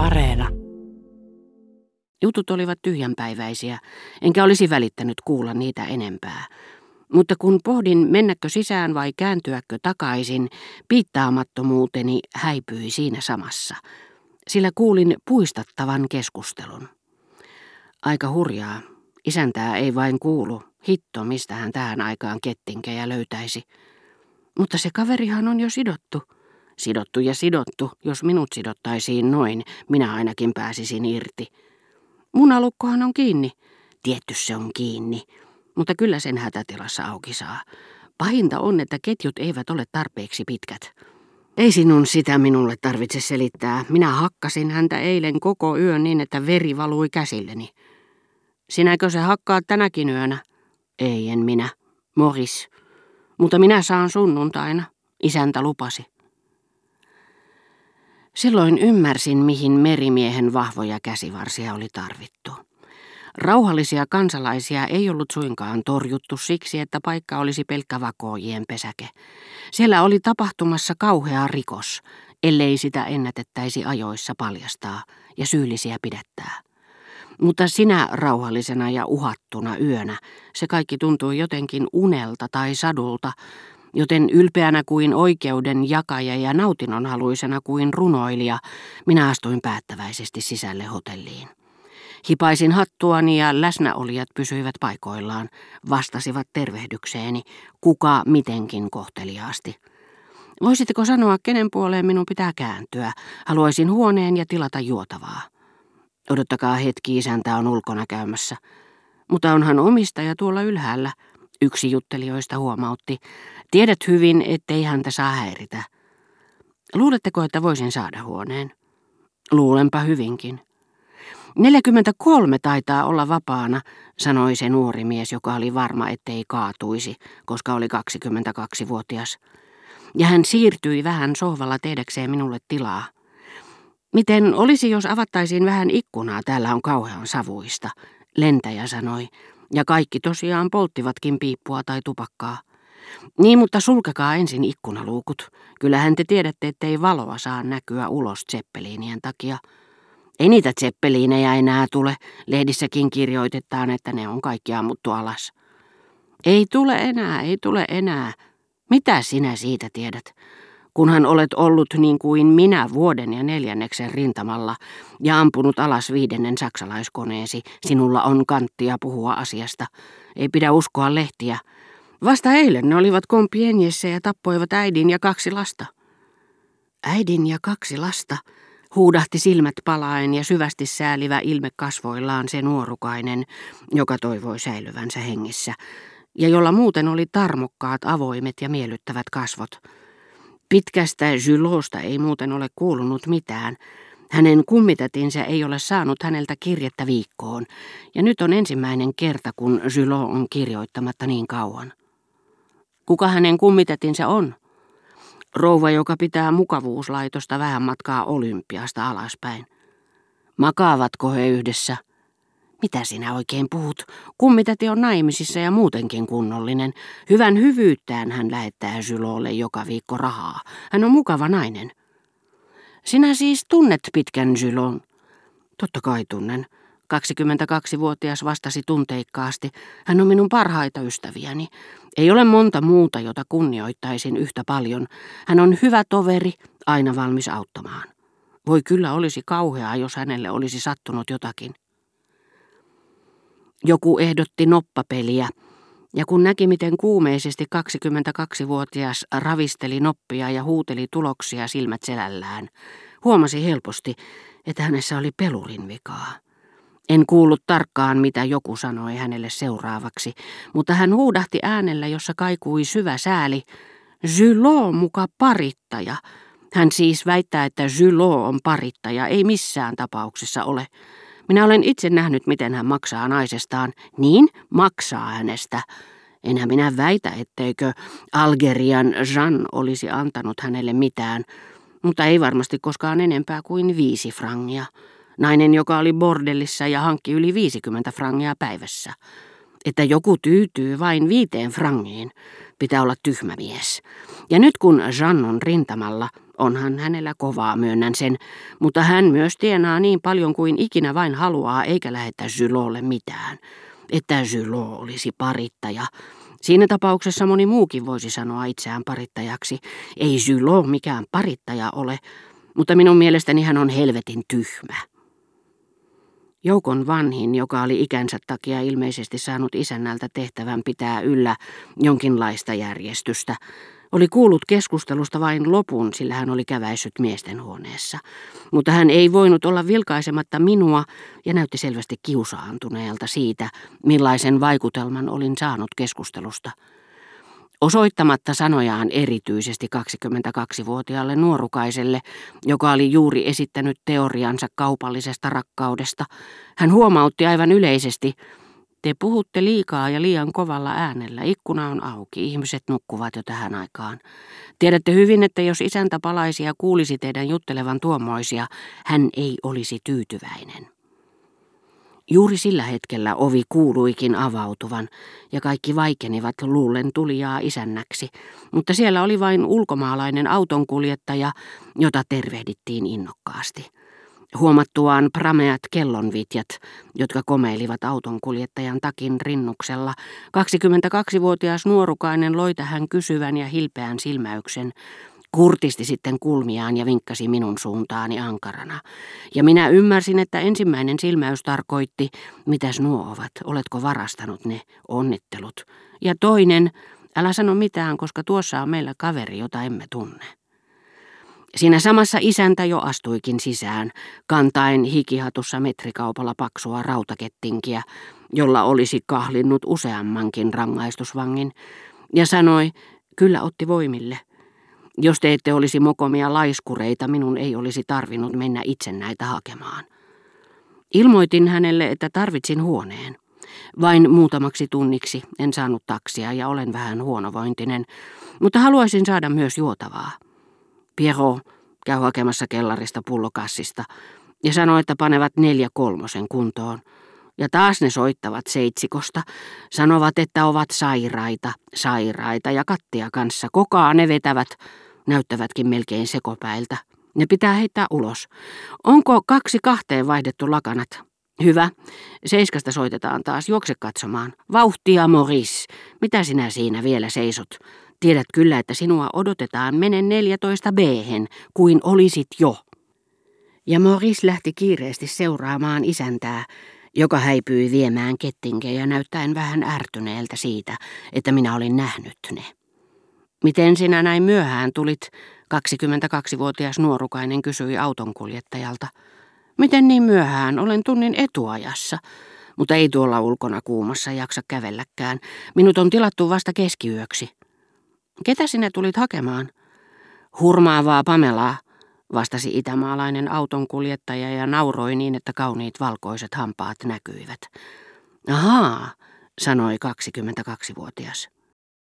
Areena. Jutut olivat tyhjänpäiväisiä, enkä olisi välittänyt kuulla niitä enempää. Mutta kun pohdin mennäkö sisään vai kääntyäkö takaisin, piittaamattomuuteni häipyi siinä samassa, sillä kuulin puistattavan keskustelun. Aika hurjaa. Isäntää ei vain kuulu. Hitto, mistä hän tähän aikaan kettinkejä löytäisi. Mutta se kaverihan on jo sidottu. Sidottu ja sidottu, jos minut sidottaisiin noin, minä ainakin pääsisin irti. Munalukkohan on kiinni. Tietty se on kiinni, mutta kyllä sen hätätilassa auki saa. Pahinta on, että ketjut eivät ole tarpeeksi pitkät. Ei sinun sitä minulle tarvitse selittää. Minä hakkasin häntä eilen koko yön niin, että veri valui käsilleni. Sinäkö se hakkaa tänäkin yönä? Ei, en minä. Moris. Mutta minä saan sunnuntaina. Isäntä lupasi. Silloin ymmärsin, mihin merimiehen vahvoja käsivarsia oli tarvittu. Rauhallisia kansalaisia ei ollut suinkaan torjuttu siksi, että paikka olisi pelkkä vakoojien pesäke. Siellä oli tapahtumassa kauhea rikos, ellei sitä ennätettäisi ajoissa paljastaa ja syyllisiä pidettää. Mutta sinä rauhallisena ja uhattuna yönä se kaikki tuntui jotenkin unelta tai sadulta, joten ylpeänä kuin oikeuden jakaja ja nautinonhaluisena kuin runoilija, minä astuin päättäväisesti sisälle hotelliin. Hipaisin hattuani ja läsnäolijat pysyivät paikoillaan, vastasivat tervehdykseeni, kuka mitenkin kohteliaasti. Voisitteko sanoa, kenen puoleen minun pitää kääntyä? Haluaisin huoneen ja tilata juotavaa. Odottakaa hetki, isäntä on ulkona käymässä. Mutta onhan omistaja tuolla ylhäällä, yksi juttelijoista huomautti. Tiedät hyvin, ettei häntä saa häiritä. Luuletteko, että voisin saada huoneen? Luulenpa hyvinkin. 43 taitaa olla vapaana, sanoi se nuori mies, joka oli varma, ettei kaatuisi, koska oli 22-vuotias. Ja hän siirtyi vähän sohvalla tehdäkseen minulle tilaa. Miten olisi, jos avattaisiin vähän ikkunaa, täällä on kauhean savuista, lentäjä sanoi, ja kaikki tosiaan polttivatkin piippua tai tupakkaa. Niin, mutta sulkekaa ensin ikkunaluukut. Kyllähän te tiedätte, ettei valoa saa näkyä ulos tseppeliinien takia. Ei niitä tseppeliinejä enää tule. Lehdissäkin kirjoitetaan, että ne on kaikki ammuttu alas. Ei tule enää, ei tule enää. Mitä sinä siitä tiedät? Kunhan olet ollut niin kuin minä vuoden ja neljänneksen rintamalla ja ampunut alas viidennen saksalaiskoneesi, sinulla on kanttia puhua asiasta. Ei pidä uskoa lehtiä. Vasta eilen ne olivat kompienjessä ja tappoivat äidin ja kaksi lasta. Äidin ja kaksi lasta, huudahti silmät palaen ja syvästi säälivä ilme kasvoillaan se nuorukainen, joka toivoi säilyvänsä hengissä, ja jolla muuten oli tarmokkaat, avoimet ja miellyttävät kasvot. Pitkästä Julosta ei muuten ole kuulunut mitään. Hänen kummitatinsä ei ole saanut häneltä kirjettä viikkoon, ja nyt on ensimmäinen kerta, kun Julo on kirjoittamatta niin kauan. Kuka hänen kummitatinsä on? Rouva, joka pitää mukavuuslaitosta vähän matkaa Olympiasta alaspäin. Makaavatko he yhdessä? Mitä sinä oikein puhut? Kummitäti on naimisissa ja muutenkin kunnollinen. Hyvän hyvyyttään hän lähettää Sylolle joka viikko rahaa. Hän on mukava nainen. Sinä siis tunnet pitkän Sylon? Totta kai tunnen. 22-vuotias vastasi tunteikkaasti. Hän on minun parhaita ystäviäni. Ei ole monta muuta, jota kunnioittaisin yhtä paljon. Hän on hyvä toveri, aina valmis auttamaan. Voi kyllä olisi kauheaa, jos hänelle olisi sattunut jotakin. Joku ehdotti noppapeliä, ja kun näki, miten kuumeisesti 22-vuotias ravisteli noppia ja huuteli tuloksia silmät selällään, huomasi helposti, että hänessä oli pelurin vikaa. En kuullut tarkkaan, mitä joku sanoi hänelle seuraavaksi, mutta hän huudahti äänellä, jossa kaikui syvä sääli, Zylo muka parittaja. Hän siis väittää, että Zylo on parittaja, ei missään tapauksessa ole. Minä olen itse nähnyt, miten hän maksaa naisestaan. Niin, maksaa hänestä. Enhän minä väitä, etteikö Algerian Jean olisi antanut hänelle mitään, mutta ei varmasti koskaan enempää kuin viisi frangia. Nainen, joka oli bordellissa ja hankki yli 50 frangia päivässä. Että joku tyytyy vain viiteen frangiin, pitää olla tyhmä mies. Ja nyt kun Jean on rintamalla, Onhan hänellä kovaa, myönnän sen, mutta hän myös tienaa niin paljon kuin ikinä vain haluaa, eikä lähetä Zylolle mitään. Että Zylo olisi parittaja. Siinä tapauksessa moni muukin voisi sanoa itseään parittajaksi. Ei Zylo mikään parittaja ole, mutta minun mielestäni hän on helvetin tyhmä. Joukon vanhin, joka oli ikänsä takia ilmeisesti saanut isännältä tehtävän pitää yllä jonkinlaista järjestystä, oli kuullut keskustelusta vain lopun, sillä hän oli käväissyt miesten huoneessa. Mutta hän ei voinut olla vilkaisematta minua ja näytti selvästi kiusaantuneelta siitä, millaisen vaikutelman olin saanut keskustelusta. Osoittamatta sanojaan erityisesti 22-vuotiaalle nuorukaiselle, joka oli juuri esittänyt teoriansa kaupallisesta rakkaudesta, hän huomautti aivan yleisesti, te puhutte liikaa ja liian kovalla äänellä. Ikkuna on auki. Ihmiset nukkuvat jo tähän aikaan. Tiedätte hyvin, että jos isäntä palaisi ja kuulisi teidän juttelevan tuommoisia, hän ei olisi tyytyväinen. Juuri sillä hetkellä ovi kuuluikin avautuvan ja kaikki vaikenivat luullen tulijaa isännäksi, mutta siellä oli vain ulkomaalainen autonkuljettaja, jota tervehdittiin innokkaasti. Huomattuaan prameat kellonvitjat, jotka komeilivat autonkuljettajan takin rinnuksella, 22-vuotias nuorukainen loi tähän kysyvän ja hilpeän silmäyksen, kurtisti sitten kulmiaan ja vinkkasi minun suuntaani ankarana. Ja minä ymmärsin, että ensimmäinen silmäys tarkoitti, mitäs nuo ovat, oletko varastanut ne, onnittelut. Ja toinen, älä sano mitään, koska tuossa on meillä kaveri, jota emme tunne. Siinä samassa isäntä jo astuikin sisään, kantaen hikihatussa metrikaupalla paksua rautakettinkiä, jolla olisi kahlinnut useammankin rangaistusvangin, ja sanoi, kyllä otti voimille. Jos te ette olisi mokomia laiskureita, minun ei olisi tarvinnut mennä itse näitä hakemaan. Ilmoitin hänelle, että tarvitsin huoneen. Vain muutamaksi tunniksi en saanut taksia ja olen vähän huonovointinen, mutta haluaisin saada myös juotavaa. Piero käy hakemassa kellarista pullokassista ja sanoo, että panevat neljä kolmosen kuntoon. Ja taas ne soittavat seitsikosta, sanovat, että ovat sairaita, sairaita ja kattia kanssa. Kokaa ne vetävät, näyttävätkin melkein sekopäiltä. Ne pitää heittää ulos. Onko kaksi kahteen vaihdettu lakanat? Hyvä. Seiskasta soitetaan taas. Juokse katsomaan. Vauhtia, Moris. Mitä sinä siinä vielä seisot? Tiedät kyllä, että sinua odotetaan menen 14 b kuin olisit jo. Ja Morris lähti kiireesti seuraamaan isäntää, joka häipyi viemään kettinkejä näyttäen vähän ärtyneeltä siitä, että minä olin nähnyt ne. Miten sinä näin myöhään tulit, 22-vuotias nuorukainen kysyi autonkuljettajalta. Miten niin myöhään, olen tunnin etuajassa, mutta ei tuolla ulkona kuumassa jaksa kävelläkään. Minut on tilattu vasta keskiyöksi. Ketä sinä tulit hakemaan? Hurmaavaa Pamelaa, vastasi itämaalainen autonkuljettaja ja nauroi niin, että kauniit valkoiset hampaat näkyivät. Ahaa, sanoi 22-vuotias.